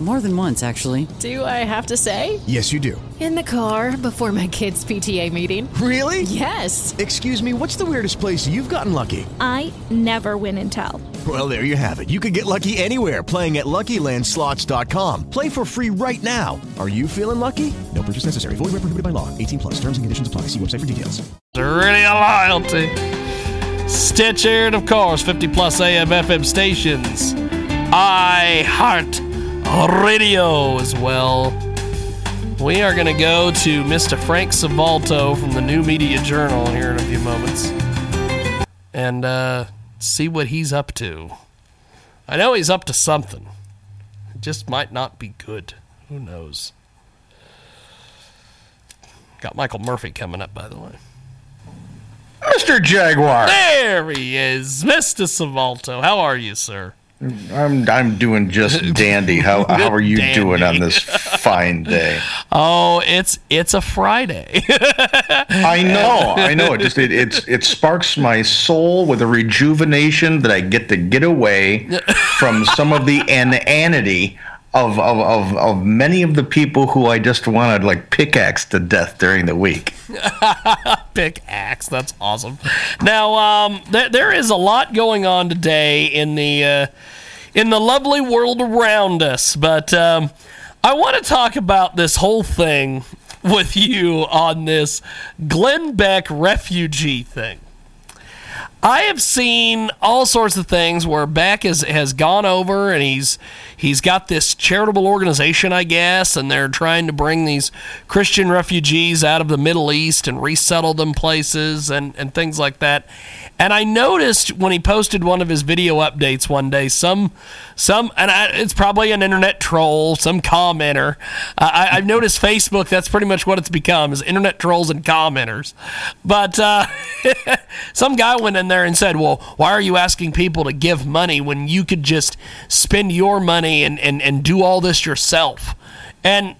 More than once, actually. Do I have to say? Yes, you do. In the car before my kids' PTA meeting. Really? Yes. Excuse me, what's the weirdest place you've gotten lucky? I never win and tell. Well, there you have it. You can get lucky anywhere playing at LuckyLandSlots.com. Play for free right now. Are you feeling lucky? No purchase necessary. Void where prohibited by law. 18 plus. Terms and conditions apply. See website for details. Really a loyalty. Stitcher, and of course, 50 plus AM FM stations. I Heart Radio as well. We are going to go to Mr. Frank Salvato from the New Media Journal here in a few moments and uh, see what he's up to. I know he's up to something. It just might not be good. Who knows? Got Michael Murphy coming up, by the way. Mr. Jaguar. There he is, Mr. Salvato. How are you, sir? I'm I'm doing just dandy. How how are you Dandy. doing on this fine day? Oh, it's it's a Friday. I know, I know. It just it it's, it sparks my soul with a rejuvenation that I get to get away from some of the inanity of of, of, of many of the people who I just want to like pickaxe to death during the week. Pickaxe. That's awesome. Now, um, there there is a lot going on today in the uh, in the lovely world around us, but um, I want to talk about this whole thing with you on this Glenn Beck refugee thing. I have seen all sorts of things where Beck has, has gone over and he's he's got this charitable organization, I guess, and they're trying to bring these Christian refugees out of the Middle East and resettle them places and, and things like that. And I noticed when he posted one of his video updates one day, some some and I, it's probably an internet troll, some commenter. Uh, I, I've noticed Facebook. That's pretty much what it's become: is internet trolls and commenters. But uh, some guy went in there and said, "Well, why are you asking people to give money when you could just spend your money and and, and do all this yourself?" And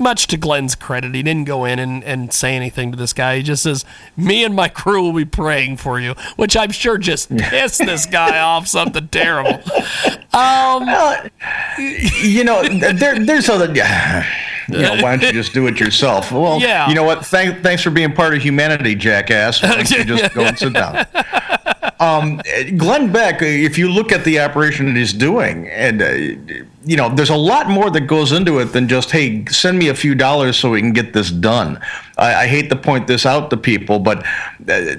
much to Glenn's credit, he didn't go in and, and say anything to this guy. He just says, Me and my crew will be praying for you, which I'm sure just pissed this guy off something terrible. Um, you know, there, there's other. You know, why don't you just do it yourself? Well, Yeah. you know what? Thank, thanks for being part of humanity, jackass. Why don't you just go and sit down? Um, Glenn Beck, if you look at the operation that he's doing, and uh, you know, there's a lot more that goes into it than just, hey, send me a few dollars so we can get this done. I, I hate to point this out to people, but uh,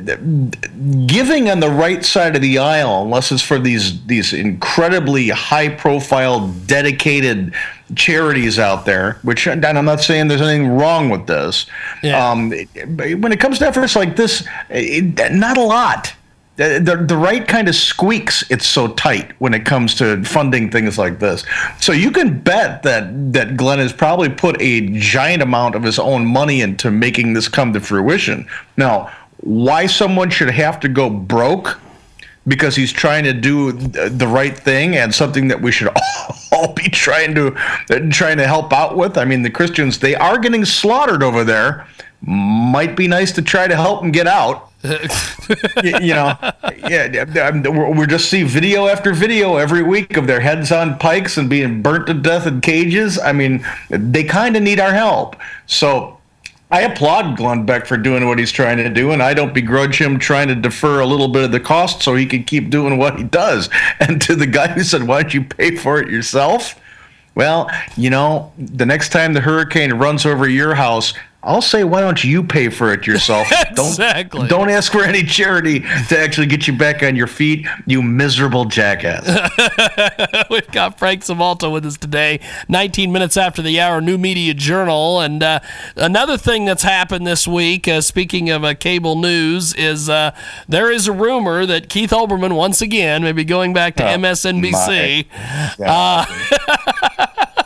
giving on the right side of the aisle, unless it's for these these incredibly high-profile, dedicated charities out there, which and I'm not saying there's anything wrong with this. Yeah. Um, when it comes to efforts like this, it, not a lot. The, the, right kind of squeaks it's so tight when it comes to funding things like this. So you can bet that that Glenn has probably put a giant amount of his own money into making this come to fruition. Now, why someone should have to go broke because he's trying to do the right thing and something that we should all, all be trying to trying to help out with. I mean, the Christians they are getting slaughtered over there. Might be nice to try to help them get out. Y- you know, yeah, we're we just see video after video every week of their heads on pikes and being burnt to death in cages. I mean, they kind of need our help. So I applaud Glenn Beck for doing what he's trying to do, and I don't begrudge him trying to defer a little bit of the cost so he can keep doing what he does. And to the guy who said, "Why don't you pay for it yourself?" Well, you know, the next time the hurricane runs over your house, I'll say, "Why don't you pay for it yourself?" Exactly. Don't don't ask for any charity to actually get you back on your feet, you miserable jackass. We've got Frank Salvato with us today, 19 minutes after the hour, New Media Journal. And uh, another thing that's happened this week, uh, speaking of uh, cable news, is uh, there is a rumor that Keith Olbermann, once again, may be going back to Oh, MSNBC. Uh,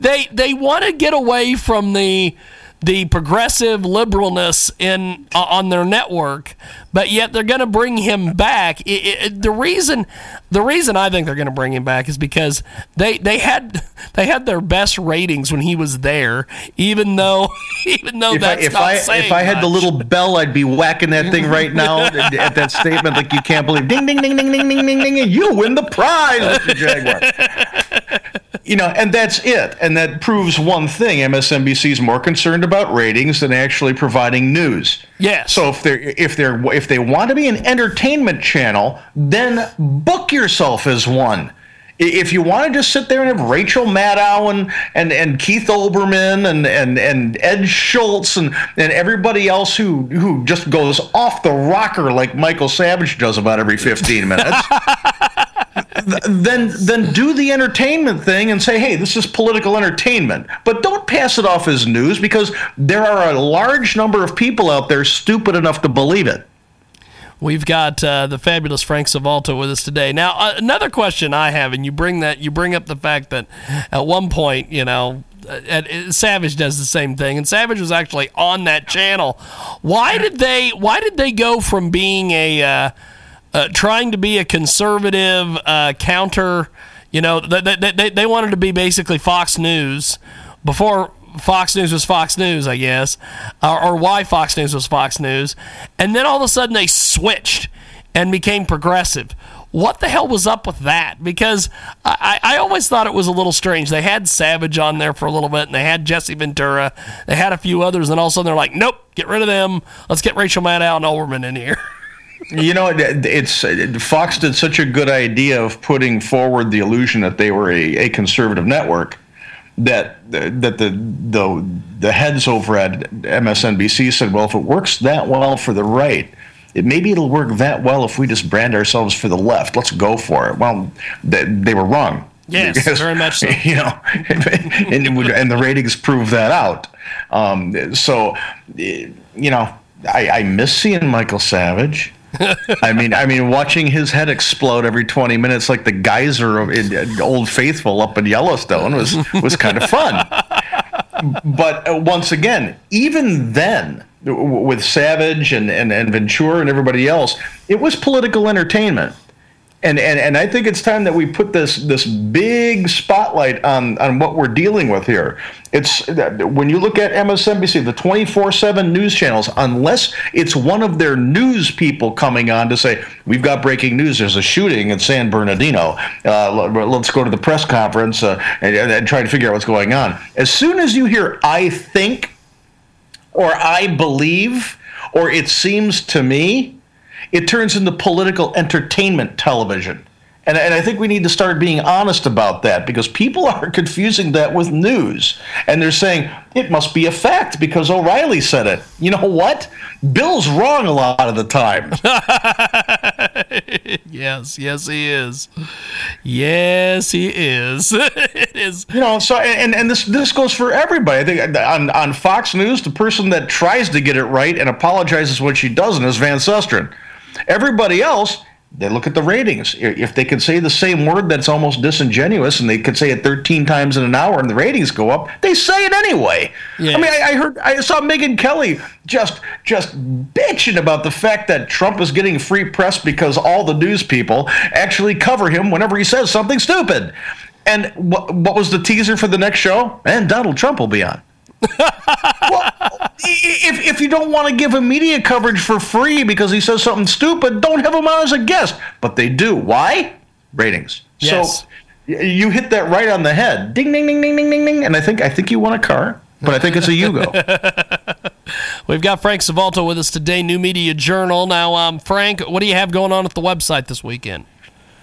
they they want to get away from the the progressive liberalness in uh, on their network, but yet they're going to bring him back. It, it, the reason the reason I think they're going to bring him back is because they they had they had their best ratings when he was there, even though even though if that's I, if not I saying if I had the little bell, I'd be whacking that thing right now at that statement like you can't believe. Ding ding ding ding ding ding ding ding. You win the prize, Mr. Jaguar. You know, and that's it. And that proves one thing: MSNBC is more concerned about ratings than actually providing news. Yes. So if they're if they're if they want to be an entertainment channel, then book yourself as one. If you want to just sit there and have Rachel Maddow and, and, and Keith Olbermann and, and, and Ed Schultz and, and everybody else who, who just goes off the rocker like Michael Savage does about every 15 minutes, then then do the entertainment thing and say, hey, this is political entertainment. But don't pass it off as news because there are a large number of people out there stupid enough to believe it. We've got uh, the fabulous Frank Salvato with us today. Now, uh, another question I have, and you bring that you bring up the fact that at one point, you know, uh, at, uh, Savage does the same thing, and Savage was actually on that channel. Why did they? Why did they go from being a uh, uh, trying to be a conservative uh, counter? You know, they, they, they, wanted to be basically Fox News before Fox News was Fox News, I guess, or, or why Fox News was Fox News, and then all of a sudden they switched and became progressive. What the hell was up with that? Because I, I always thought it was a little strange. They had Savage on there for a little bit, and they had Jesse Ventura, they had a few others, and all of a sudden they're like, "Nope, get rid of them. Let's get Rachel Maddow and Olbermann in here." You know, it's Fox did such a good idea of putting forward the illusion that they were a, a conservative network that that the the the heads over at MSNBC said, well, if it works that well for the right, it maybe it'll work that well if we just brand ourselves for the left. Let's go for it. Well, they, they were wrong. Yes, very much so. You know, and, would- and the ratings prove that out. Um, so, you know, I, I miss seeing Michael Savage. I mean, I mean, watching his head explode every 20 minutes, like the geyser of in, Old Faithful up in Yellowstone, was was kind of fun. But uh, once again, even then, with Savage and, and, and Ventura and everybody else, it was political entertainment. And, and and I think it's time that we put this this big spotlight on on what we're dealing with here. It's when you look at MSNBC, the 24/7 news channels, unless it's one of their news people coming on to say we've got breaking news, there's a shooting in San Bernardino. Uh, let's go to the press conference uh, and, and try to figure out what's going on. As soon as you hear, I think, or I believe, or it seems to me, it turns into political entertainment television. And, and I think we need to start being honest about that because people are confusing that with news. And they're saying it must be a fact because O'Reilly said it. You know what? Bill's wrong a lot of the time. yes, yes, he is. Yes, he is. it is. You know, so and, and this this goes for everybody. I think uh, on on Fox News, the person that tries to get it right and apologizes when she doesn't is Van Susteren. Everybody else, they look at the ratings. If they can say the same word that's almost disingenuous, and they could say it 13 times in an hour, and the ratings go up, they say it anyway. Yeah. I mean, I, I heard, I saw Megyn Kelly just just bitching about the fact that Trump is getting free press because all the news people actually cover him whenever he says something stupid. And what, what was the teaser for the next show? And Donald Trump will be on. Well, if, if you don't want to give him media coverage for free because he says something stupid, don't have him on as a guest. But they do. Why? Ratings. Yes. So you hit that right on the head. Ding, ding, ding, ding, ding, ding, ding. And I think I think you want a car, but I think it's a Yugo. We've got Frank Salvato with us today, New Media Journal. Now, um, Frank, what do you have going on at the website this weekend?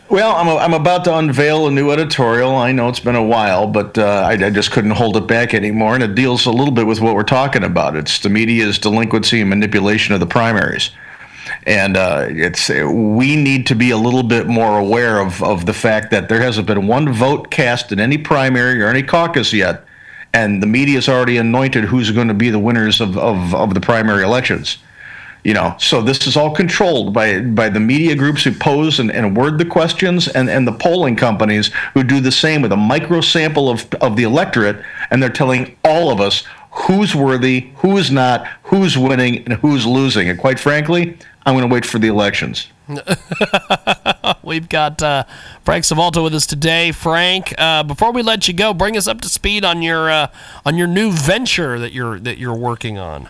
Well, I'm, a, I'm about to unveil a new editorial. I know it's been a while, but uh, I, I just couldn't hold it back anymore. And it deals a little bit with what we're talking about. It's the media's delinquency and manipulation of the primaries. And uh, it's we need to be a little bit more aware of, of the fact that there hasn't been one vote cast in any primary or any caucus yet, and the media's already anointed who's going to be the winners of, of, of the primary elections you know so this is all controlled by by the media groups who pose and, and word the questions and, and the polling companies who do the same with a micro sample of, of the electorate and they're telling all of us who's worthy, who's not, who's winning, and who's losing. And quite frankly, I'm going to wait for the elections. We've got uh, Frank Salvato with us today. Frank, uh, before we let you go, bring us up to speed on your uh, on your new venture that you're that you're working on.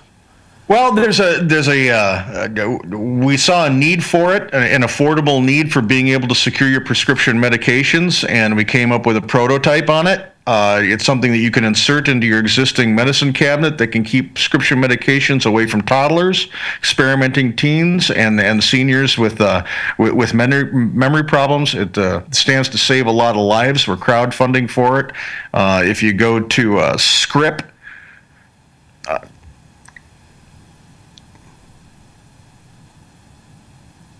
Well, there's a there's a uh, we saw a need for it, an affordable need for being able to secure your prescription medications, and we came up with a prototype on it. Uh, it's something that you can insert into your existing medicine cabinet that can keep prescription medications away from toddlers, experimenting teens, and, and seniors with uh, with, with memory, memory problems. It uh, stands to save a lot of lives. We're crowdfunding for it. Uh, if you go to uh, Script.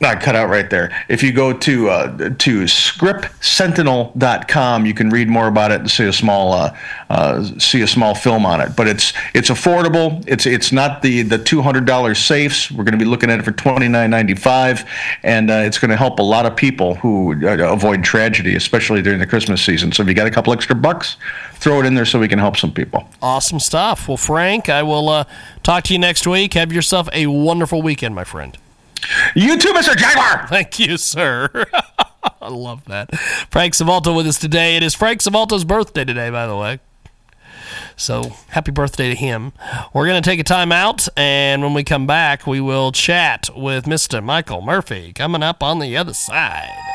Not cut out right there. If you go to uh, to scriptsentinel.com, you can read more about it and see a small uh, uh, see a small film on it. But it's it's affordable. It's it's not the the two hundred dollars safes. We're going to be looking at it for twenty nine ninety five, and uh, it's going to help a lot of people who uh, avoid tragedy, especially during the Christmas season. So if you got a couple extra bucks, throw it in there so we can help some people. Awesome stuff. Well, Frank, I will uh, talk to you next week. Have yourself a wonderful weekend, my friend. You too, Mr. Jaguar. Thank you, sir. I love that. Frank Salvato with us today. It is Frank Salvato's birthday today, by the way. So happy birthday to him. We're going to take a time out, and when we come back, we will chat with Mr. Michael Murphy coming up on the other side.